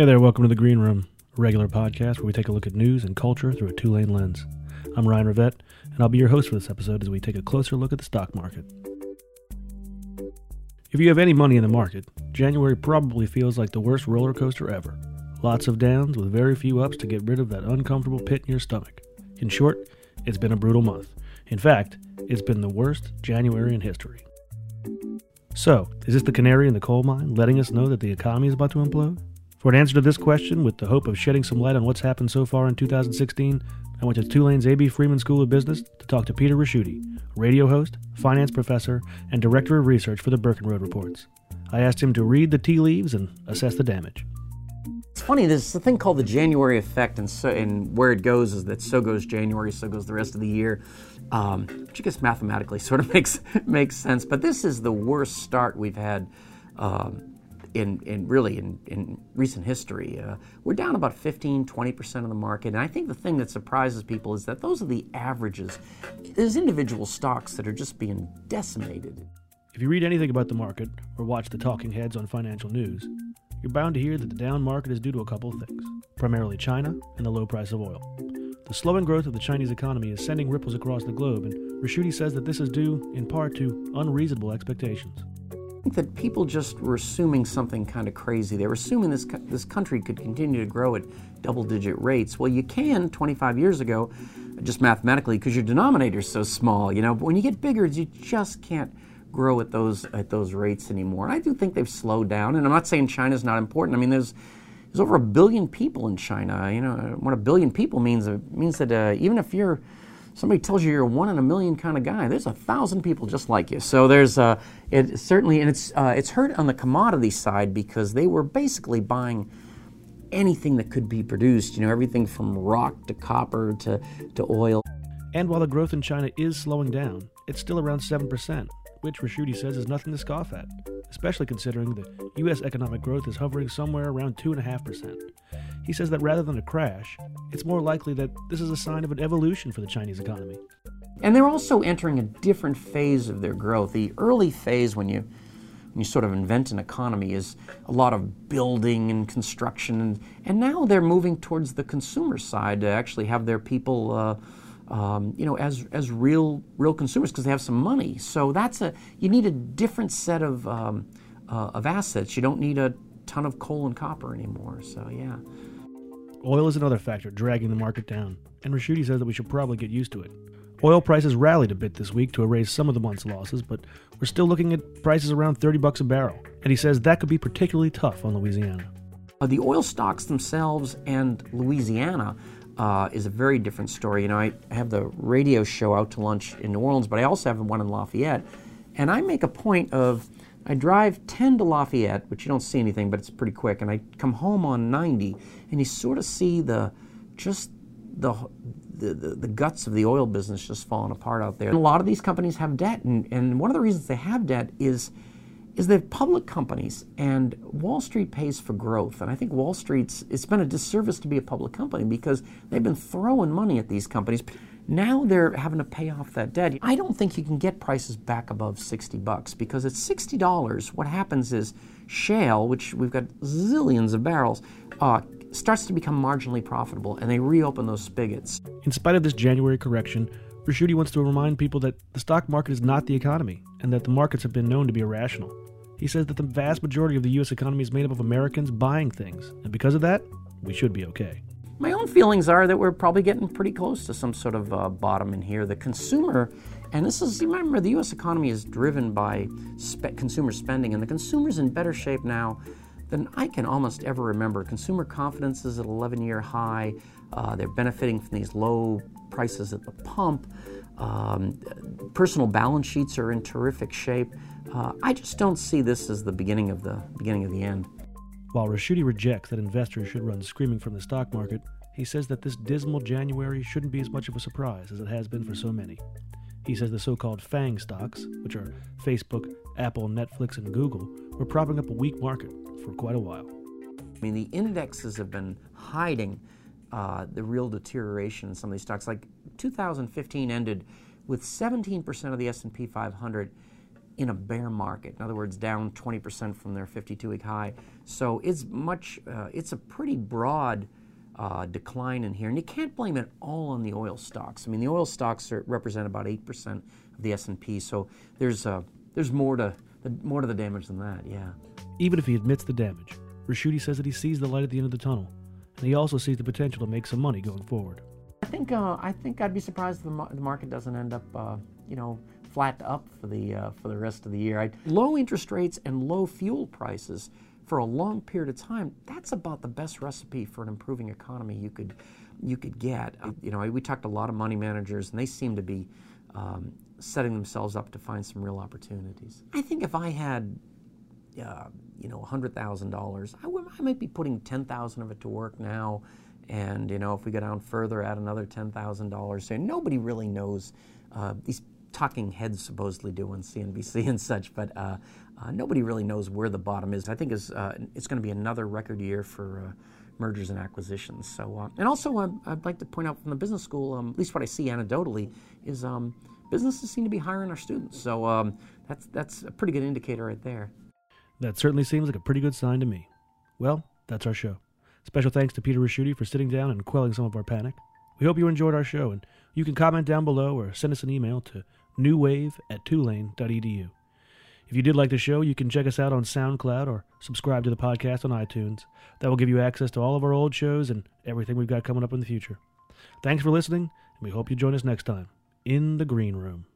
Hey there, welcome to the Green Room, a regular podcast where we take a look at news and culture through a Tulane lens. I'm Ryan Rivette, and I'll be your host for this episode as we take a closer look at the stock market. If you have any money in the market, January probably feels like the worst roller coaster ever. Lots of downs with very few ups to get rid of that uncomfortable pit in your stomach. In short, it's been a brutal month. In fact, it's been the worst January in history. So, is this the canary in the coal mine letting us know that the economy is about to implode? For an answer to this question, with the hope of shedding some light on what's happened so far in 2016, I went to Tulane's A.B. Freeman School of Business to talk to Peter Ricchiuti, radio host, finance professor, and director of research for the Burkenroad Reports. I asked him to read the tea leaves and assess the damage. It's funny, there's a thing called the January effect, and, so, and where it goes is that so goes January, so goes the rest of the year, um, which I guess mathematically sort of makes, makes sense. But this is the worst start we've had um, in, in really in, in recent history. Uh, we're down about 15, 20% of the market. And I think the thing that surprises people is that those are the averages. There's individual stocks that are just being decimated. If you read anything about the market or watch the talking heads on financial news, you're bound to hear that the down market is due to a couple of things primarily China and the low price of oil. The slowing growth of the Chinese economy is sending ripples across the globe, and Ricchiuti says that this is due, in part, to unreasonable expectations. I think that people just were assuming something kind of crazy. They were assuming this this country could continue to grow at double-digit rates. Well, you can 25 years ago, just mathematically, because your denominator is so small. You know, but when you get bigger, you just can't grow at those at those rates anymore. And I do think they've slowed down. And I'm not saying China's not important. I mean, there's there's over a billion people in China. You know, what a billion people means means that uh, even if you're somebody tells you you're a one in a million kind of guy, there's a thousand people just like you. So there's uh, it certainly, and it's uh, it's hurt on the commodity side because they were basically buying anything that could be produced. You know, everything from rock to copper to to oil. And while the growth in China is slowing down, it's still around seven percent, which Ricchiuti says is nothing to scoff at, especially considering the U.S. economic growth is hovering somewhere around two and a half percent. He says that rather than a crash, it's more likely that this is a sign of an evolution for the Chinese economy. And they're also entering a different phase of their growth. The early phase, when you when you sort of invent an economy, is a lot of building and construction, and, and now they're moving towards the consumer side to actually have their people, uh, um, you know, as as real real consumers because they have some money. So that's a you need a different set of um, uh, of assets. You don't need a ton of coal and copper anymore. So yeah. Oil is another factor dragging the market down, and Ricchiuti says that we should probably get used to it. Oil prices rallied a bit this week to erase some of the month's losses, but we're still looking at prices around 30 bucks a barrel, and he says that could be particularly tough on Louisiana. Uh, the oil stocks themselves and Louisiana uh, is a very different story. You know, I have the radio show out to lunch in New Orleans, but I also have one in Lafayette, and I make a point of I drive 10 to Lafayette, which you don't see anything, but it's pretty quick, and I come home on 90, and you sort of see the just the the, the, guts of the oil business just falling apart out there. And a lot of these companies have debt, and, and one of the reasons they have debt is is they're public companies, and Wall Street pays for growth. And I think Wall Street's it's been a disservice to be a public company because they've been throwing money at these companies. Now they're having to pay off that debt. I don't think you can get prices back above 60 bucks because at $60, what happens is shale, which we've got zillions of barrels, uh, starts to become marginally profitable and they reopen those spigots. In spite of this January correction, Ricchiuti wants to remind people that the stock market is not the economy and that the markets have been known to be irrational. He says that the vast majority of the U.S. economy is made up of Americans buying things, and because of that, we should be okay. My own feelings are that we're probably getting pretty close to some sort of uh, bottom in here. The consumer, and this is, remember, the U.S. economy is driven by spe- consumer spending, and the consumer's in better shape now than I can almost ever remember. Consumer confidence is at 11 year high. Uh, they're benefiting from these low prices at the pump. Um, personal balance sheets are in terrific shape. Uh, I just don't see this as the beginning of the beginning of the end. While Ricchiuti rejects that investors should run screaming from the stock market, he says that this dismal January shouldn't be as much of a surprise as it has been for so many. He says the so called FANG stocks, which are Facebook, Apple, Netflix, and Google, were propping up a weak market for quite a while. I mean, the indexes have been hiding uh, the real deterioration in some of these stocks. Like 2015 ended with 17% of the S&P 500 in a bear market. In other words, down 20% from their 52-week high. So it's much. Uh, it's a pretty broad uh, decline in here, and you can't blame it all on the oil stocks. I mean, the oil stocks are, represent about 8% of the S&P. So there's uh, there's more to the, more to the damage than that. Yeah. Even if he admits the damage, Ricchiuti says that he sees the light at the end of the tunnel, and he also sees the potential to make some money going forward. I think uh, I think I'd be surprised if the, the market doesn't end up, uh, you know, flat up for the uh, for the rest of the year. I, low interest rates and low fuel prices for a long period of time. That's about the best recipe for an improving economy you could you could get. Uh, you know, we talked to a lot of money managers, and they seem to be um, setting themselves up to find some real opportunities. I think if I had uh, you know, $100,000, I, I might be putting 10,000 of it to work now. And, you know, if we go down further, add another $10,000. So nobody really knows. Uh, these talking heads supposedly do on CNBC and such, but uh, uh, nobody really knows where the bottom is. I think is uh, it's going to be another record year for uh, mergers and acquisitions. So, uh, and also, um, I'd like to point out from the business school, um, at least what I see anecdotally, is um, businesses seem to be hiring our students. So um, that's that's a pretty good indicator right there. That certainly seems like a pretty good sign to me. Well, that's our show. Special thanks to Peter Ricchiuti for sitting down and quelling some of our panic. We hope you enjoyed our show, and you can comment down below or send us an email to newwave at tulane.edu. If you did like the show, you can check us out on SoundCloud or subscribe to the podcast on iTunes. That will give you access to all of our old shows and everything we've got coming up in the future. Thanks for listening, and we hope you join us next time in the Green Room.